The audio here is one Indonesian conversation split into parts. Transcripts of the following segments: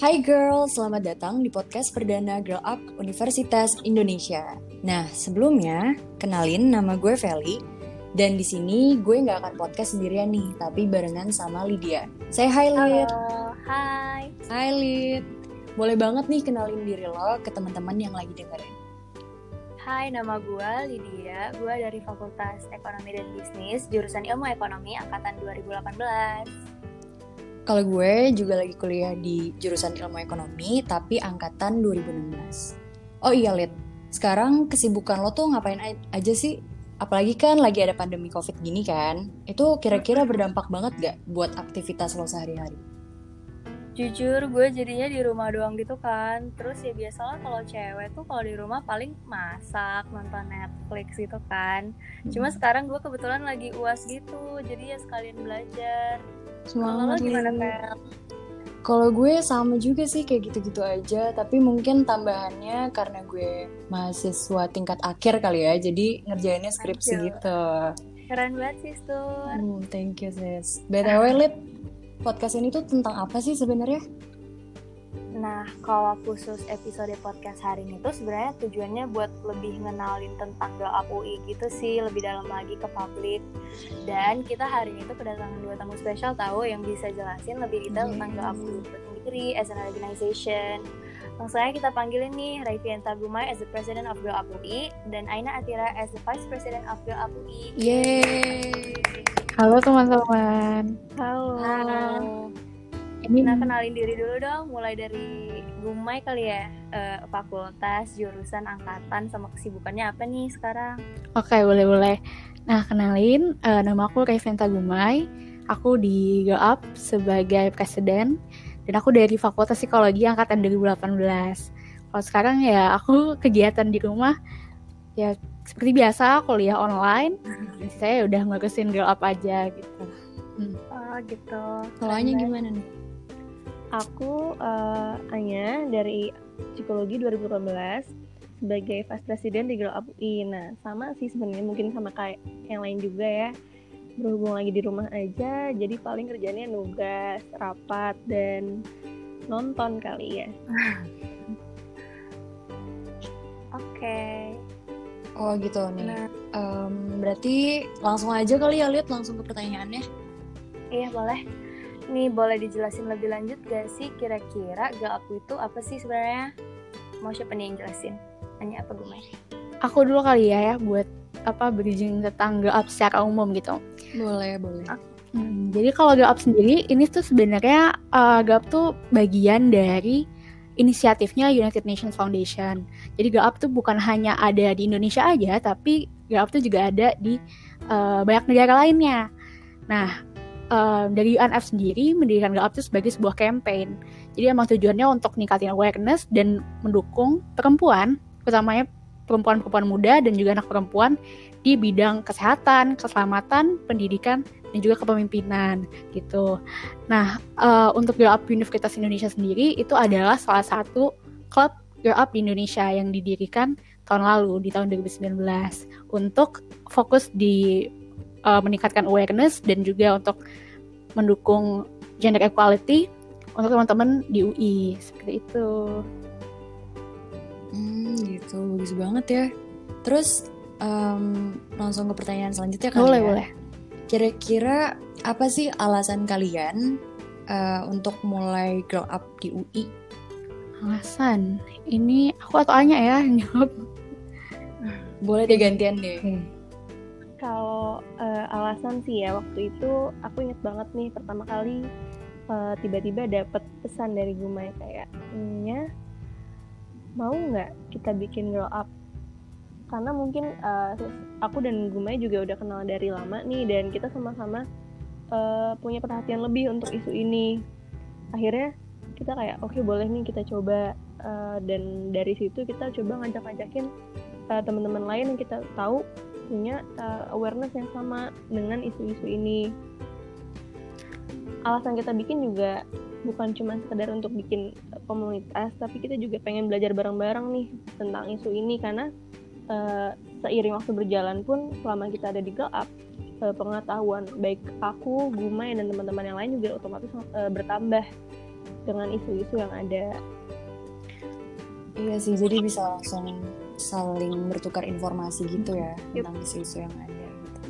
Hai girl, selamat datang di podcast perdana Girl Up Universitas Indonesia. Nah, sebelumnya, kenalin nama gue Feli. Dan di sini gue nggak akan podcast sendirian nih, tapi barengan sama Lydia. Saya hai Lid. Halo, hai. Hai Lid. Boleh banget nih kenalin diri lo ke teman-teman yang lagi dengerin. Hai, nama gue Lydia. Gue dari Fakultas Ekonomi dan Bisnis, jurusan Ilmu Ekonomi angkatan 2018. Kalau gue juga lagi kuliah di jurusan ilmu ekonomi, tapi angkatan 2016. Oh iya, Lid. Sekarang kesibukan lo tuh ngapain aja sih? Apalagi kan lagi ada pandemi COVID gini kan. Itu kira-kira berdampak banget gak buat aktivitas lo sehari-hari? Jujur, gue jadinya di rumah doang gitu kan. Terus ya biasalah kalau cewek tuh kalau di rumah paling masak, nonton Netflix gitu kan. Cuma hmm. sekarang gue kebetulan lagi uas gitu, jadi ya sekalian belajar. Semangat Kalau gimana Kalau gue sama juga sih kayak gitu-gitu aja, tapi mungkin tambahannya karena gue mahasiswa tingkat akhir kali ya, jadi ngerjainnya skripsi gitu. Keren banget sih, Sur. Hmm, thank you, sis. BTW, Lip, podcast ini tuh tentang apa sih sebenarnya? Nah, kalau khusus episode podcast hari ini tuh sebenarnya tujuannya buat lebih ngenalin tentang GAP UI gitu sih, lebih dalam lagi ke publik. Dan kita hari ini tuh kedatangan dua tamu spesial tahu yang bisa jelasin lebih detail yeah. tentang GAP UI itu sendiri as an organization. Langsung aja kita panggilin nih Raifianta Gumai as the President of GAP UI dan Aina Atira as the Vice President of GAP UI. Yeay! Halo teman-teman. Halo. Halo. Ini nah kenalin diri dulu dong, mulai dari Gumai kali ya, uh, fakultas, jurusan, angkatan, sama kesibukannya apa nih sekarang? Oke, okay, boleh-boleh. Nah, kenalin, uh, nama aku Reventa Gumai, aku di Go Up sebagai presiden, dan aku dari Fakultas Psikologi angkatan 2018. Kalau sekarang ya aku kegiatan di rumah, ya seperti biasa kuliah online, dan saya udah ngurusin Go Up aja gitu. Hmm. Oh gitu. Kalau gimana nih? Aku uh, Anya dari Psikologi 2018 sebagai Vice President di Girl Up UI. Nah, sama sih sebenarnya mungkin sama kayak yang lain juga ya. Berhubung lagi di rumah aja, jadi paling kerjanya nugas, rapat, dan nonton kali ya. Oke. Okay. Oh gitu nih. Nah. Um, berarti langsung aja kali ya lihat langsung ke pertanyaannya. Iya boleh nih boleh dijelasin lebih lanjut gak sih kira-kira GAAPU itu apa sih sebenarnya? Mau siapa nih yang jelasin? Hanya apa gue Aku dulu kali ya ya buat apa bridging tentang GAAP secara umum gitu. Boleh, boleh. Hmm, jadi kalau GAAP sendiri ini tuh sebenarnya uh, GAAP tuh bagian dari inisiatifnya United Nations Foundation. Jadi GAAP tuh bukan hanya ada di Indonesia aja, tapi GAAP tuh juga ada di uh, banyak negara lainnya. Nah, dari UNF sendiri mendirikan Girl Up itu sebagai sebuah campaign. Jadi emang tujuannya untuk ningkatin awareness dan mendukung perempuan, utamanya perempuan-perempuan muda dan juga anak perempuan di bidang kesehatan, keselamatan, pendidikan, dan juga kepemimpinan gitu. Nah, uh, untuk Girl Up Universitas Indonesia sendiri itu adalah salah satu klub Girl Up di Indonesia yang didirikan tahun lalu di tahun 2019 untuk fokus di uh, meningkatkan awareness dan juga untuk mendukung gender equality untuk teman-teman di UI seperti itu. Hmm, gitu bagus banget ya. Terus um, langsung ke pertanyaan selanjutnya kan? Boleh ya? boleh. Kira-kira apa sih alasan kalian uh, untuk mulai grow up di UI? Alasan? Ini aku atau Anya ya yang jawab? Boleh deh gantian deh. Hmm kalau uh, alasan sih ya waktu itu aku inget banget nih pertama kali uh, tiba-tiba dapet pesan dari Gumai kayak nya mau nggak kita bikin grow up? Karena mungkin uh, aku dan Gumai juga udah kenal dari lama nih dan kita sama-sama uh, punya perhatian lebih untuk isu ini. Akhirnya kita kayak oke okay, boleh nih kita coba. Uh, dan dari situ kita coba ngajak-ngajakin uh, teman-teman lain yang kita tahu punya uh, awareness yang sama dengan isu-isu ini. Alasan kita bikin juga bukan cuma sekedar untuk bikin komunitas, tapi kita juga pengen belajar bareng-bareng nih tentang isu ini karena uh, seiring waktu berjalan pun selama kita ada di Go Up, uh, pengetahuan baik aku, Gumai dan teman-teman yang lain juga otomatis uh, bertambah dengan isu-isu yang ada Iya sih, jadi bisa langsung saling bertukar informasi gitu ya Yup. tentang isu-isu yang ada. Gitu.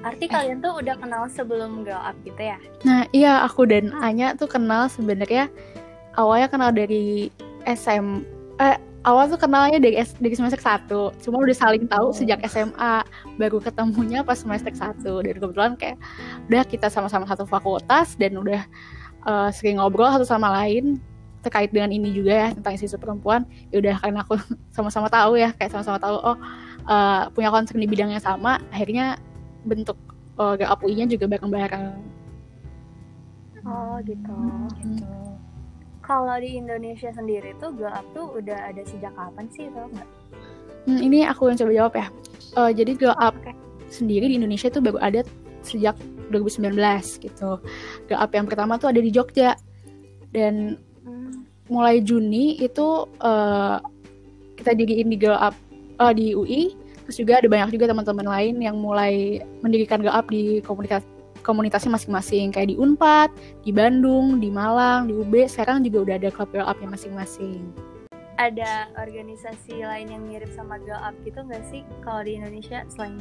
Arti kalian tuh udah kenal sebelum glow up gitu ya? Nah, iya aku dan Anya tuh kenal sebenarnya awalnya kenal dari SM eh awal tuh kenalnya dari S- dari semester 1. Cuma udah saling tahu Oh. sejak SMA, baru ketemunya pas semester 1. Dan kebetulan kayak udah kita sama-sama satu fakultas dan udah eh, sering ngobrol satu sama lain terkait dengan ini juga ya tentang isu perempuan. Ya udah karena aku sama-sama tahu ya, kayak sama-sama tahu oh eh, punya concern di bidang yang sama, akhirnya bentuk uh, GAPUI-nya juga bareng-bareng. Oh gitu. Gitu. Kalau di Indonesia sendiri tuh up tuh udah ada sejak kapan sih tau nggak? Hmm, ini aku yang coba jawab ya. Eh, jadi Up Oke. sendiri di Indonesia itu baru ada sejak 2019 gitu. Up yang pertama tuh ada di Jogja. Dan Hmm. Mulai Juni itu eh, kita diriin di Glow Up eh, di UI. Terus juga ada banyak juga teman-teman lain yang mulai mendirikan Glow Up di komunitas komunitasnya masing-masing kayak di Unpad, di Bandung, di Malang, di UB. Sekarang juga udah ada klub Glow Up yang masing-masing. Ada organisasi lain yang mirip sama glow up gitu nggak sih kalau di Indonesia selain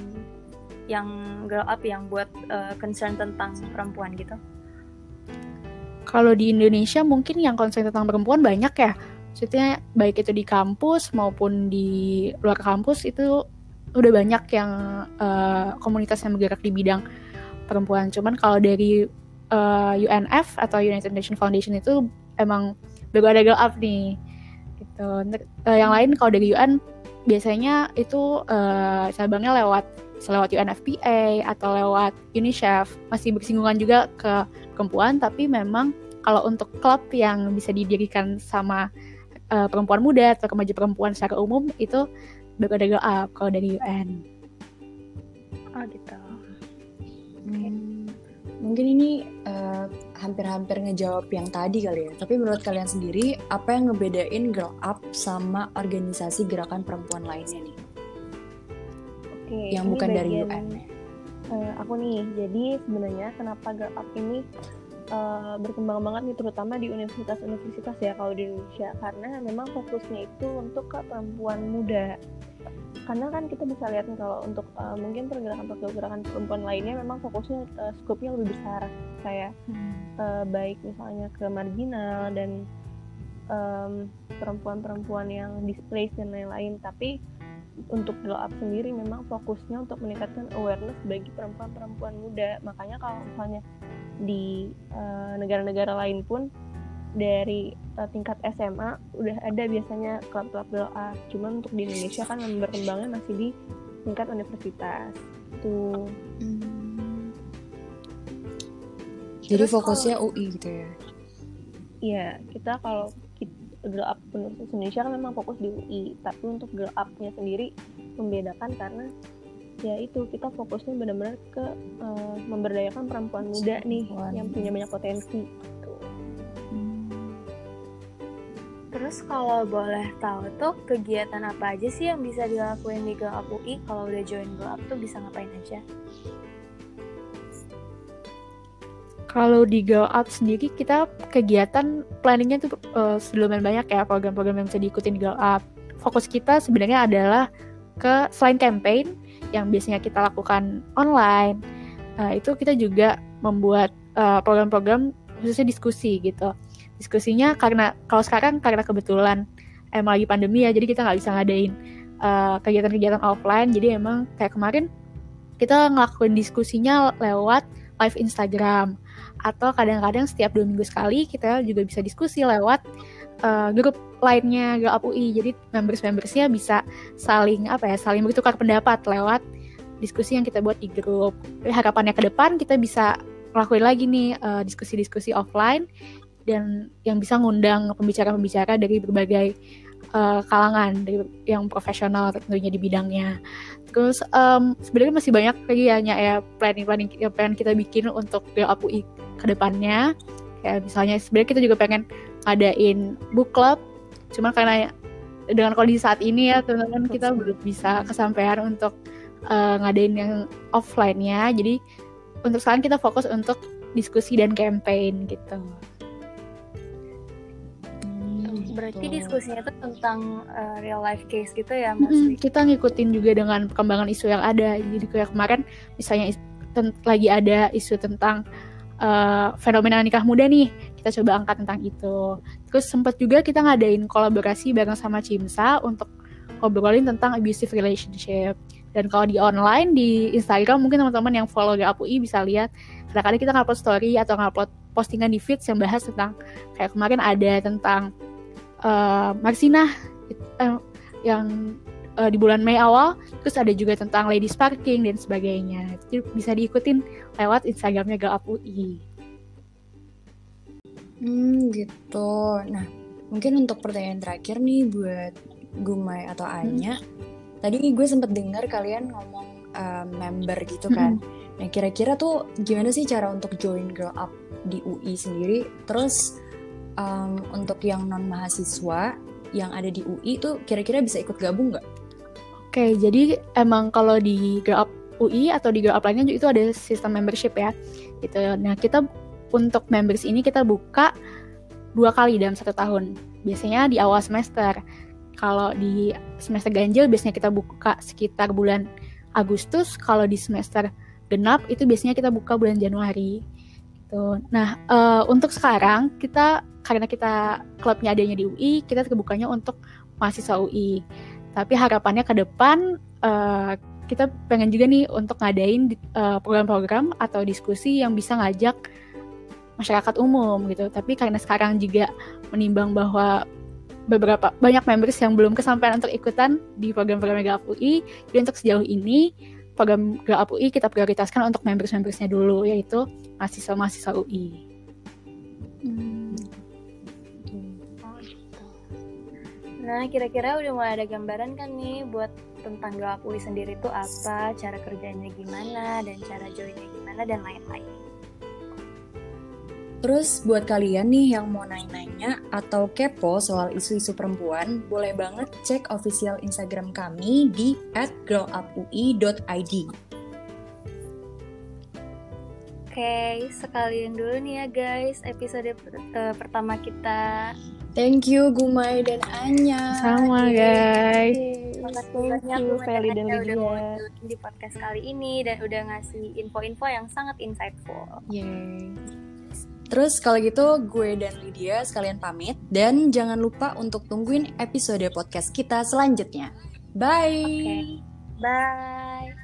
yang glow up yang buat eh, concern tentang perempuan gitu? Kalau di Indonesia mungkin yang concern tentang perempuan banyak ya. Maksudnya baik itu di kampus maupun di luar kampus itu udah banyak yang eh, komunitas yang bergerak di bidang perempuan. Cuman kalau dari eh, UNF atau United Nations Foundation itu emang baru ada girl up nih. Gitu. Eh, yang lain kalau dari UN biasanya itu eh, cabangnya lewat lewat UNFPA atau lewat UNICEF masih bersinggungan juga ke perempuan tapi memang kalau untuk klub yang bisa didirikan sama uh, perempuan muda atau remaja perempuan secara umum itu baru ada Girl Up kalau dari UN. Oh gitu. Hmm, mungkin ini eh, hampir-hampir ngejawab yang tadi kali ya. Tapi menurut kalian sendiri, apa yang ngebedain Girl Up sama organisasi gerakan perempuan lainnya nih? Oke, yang bukan dari bagian, UN. eh, aku nih, jadi sebenarnya kenapa Girl Up ini eh, berkembang banget nih terutama di universitas-universitas ya kalau di Indonesia. Karena memang fokusnya itu untuk ke perempuan muda. Karena kan kita bisa lihat nih kalau untuk eh, mungkin pergerakan-pergerakan perempuan lainnya memang fokusnya eh, skopnya lebih besar. Kayak eh, baik misalnya ke marginal dan em, perempuan-perempuan yang displaced dan lain-lain. Tapi untuk glow up sendiri memang fokusnya untuk meningkatkan awareness bagi perempuan-perempuan muda makanya kalau misalnya di eh, negara-negara lain pun dari eh, tingkat SMA udah ada biasanya klub-klub glow up cuman untuk di Indonesia kan yang berkembangnya masih di tingkat universitas tuh Hmm. Jadi Terus fokusnya UI gitu ya? Iya, kita kalau Girl Up Universitas Indonesia kan memang fokus di UI, tapi untuk Girl Up-nya sendiri membedakan karena ya itu kita fokusnya benar-benar ke eh, memberdayakan perempuan muda nih Perempuan. yang punya banyak potensi. Terus kalau boleh tahu tuh kegiatan apa aja sih yang bisa dilakuin di Glow Up UI kalau udah join Glow Up tuh bisa ngapain aja? Kalau di Girl Up sendiri kita kegiatan planningnya tuh uh, lumayan banyak ya program-program yang bisa diikutin di Girl Up. Fokus kita sebenarnya adalah ke selain campaign yang biasanya kita lakukan online, uh, itu kita juga membuat uh, program-program khususnya diskusi gitu. Diskusinya karena kalau sekarang karena kebetulan emang lagi pandemi ya, jadi kita nggak bisa ngadain uh, kegiatan-kegiatan offline. Jadi emang kayak kemarin kita ngelakuin diskusinya lewat live Instagram atau kadang-kadang setiap dua minggu sekali kita juga bisa diskusi lewat uh, grup lainnya Girl Up UI jadi members-membersnya bisa saling apa ya saling bertukar pendapat lewat diskusi yang kita buat di grup. Jadi harapannya ke depan kita bisa lakuin lagi nih uh, diskusi-diskusi offline dan yang bisa ngundang pembicara-pembicara dari berbagai uh, kalangan yang profesional tentunya di bidangnya Terus em, sebenarnya masih banyak lagi ya ya planning-planning yang pengen kita bikin untuk UI ke depannya. Kayak misalnya sebenarnya kita juga pengen ngadain book club. Cuma karena dengan kondisi saat ini ya teman-teman kita belum bisa kesampaian untuk eh, ngadain yang offline-nya. Jadi untuk sekarang kita fokus untuk diskusi dan campaign gitu. Berarti diskusinya itu tentang uh, real life case gitu ya, Mas? Mm-hmm. Kita ngikutin juga dengan perkembangan isu yang ada. Jadi kayak kemarin misalnya lagi ada isu tentang uh, fenomena nikah muda nih, kita coba angkat tentang itu. Terus sempat juga kita ngadain kolaborasi bareng sama Cimsa untuk ngobrolin tentang abusive relationship. Dan kalau di online di Instagram mungkin teman-teman yang follow GAPUI bisa lihat kadang-kadang kita ngupload story atau ngupload postingan di feeds yang bahas tentang kayak kemarin ada tentang uh, uh, yang uh, di bulan Mei awal, terus ada juga tentang lady sparking dan sebagainya. Jadi bisa diikutin lewat Instagramnya Galap UI. Hmm gitu. Nah mungkin untuk pertanyaan terakhir nih buat Gumai atau Anya. Hmm. Tadi gue sempet dengar kalian ngomong uh, member gitu kan. Hmm Nah, kira-kira tuh gimana sih cara untuk join Girl Up di UI sendiri? Terus um, untuk yang non mahasiswa yang ada di UI tuh kira-kira bisa ikut gabung nggak? Oke, jadi emang kalau di Girl Up UI atau di Girl Up lainnya itu ada sistem membership ya. Gitu. Nah, kita untuk members ini kita buka dua kali dalam satu tahun. Biasanya di awal semester. Kalau di semester ganjil biasanya kita buka sekitar bulan Agustus. Kalau di semester genap itu biasanya kita buka bulan Januari gitu. Nah uh, untuk sekarang kita karena kita klubnya adanya di UI kita terbukanya untuk mahasiswa UI. Tapi harapannya ke depan uh, kita pengen juga nih untuk ngadain program program-program atau diskusi yang bisa ngajak masyarakat umum gitu. Tapi karena sekarang juga menimbang bahwa beberapa banyak members yang belum kesampaian untuk ikutan di program-program Mega UI, jadi untuk sejauh ini program Gerak UI kita prioritaskan untuk members-membersnya dulu yaitu mahasiswa-mahasiswa UI. Hmm. Nah, kira-kira udah mulai ada gambaran kan nih buat tentang Gerak UI sendiri itu apa, cara kerjanya gimana, dan cara joinnya gimana, dan lain-lain. Terus buat kalian nih yang mau nanya-nanya atau kepo soal isu-isu perempuan, boleh banget cek official Instagram kami di @growupui.id. Oke, sekalian dulu nih ya guys episode uh, pertama kita. Thank you Gumai dan Anya. Sama guys. Terima kasih banyak Feli dan Lydia udah di podcast kali ini dan udah ngasih info-info yang sangat insightful. Yeay. Terus kalau gitu gue dan Lydia sekalian pamit dan jangan lupa untuk tungguin episode podcast kita selanjutnya. Bye. Okay. Bye.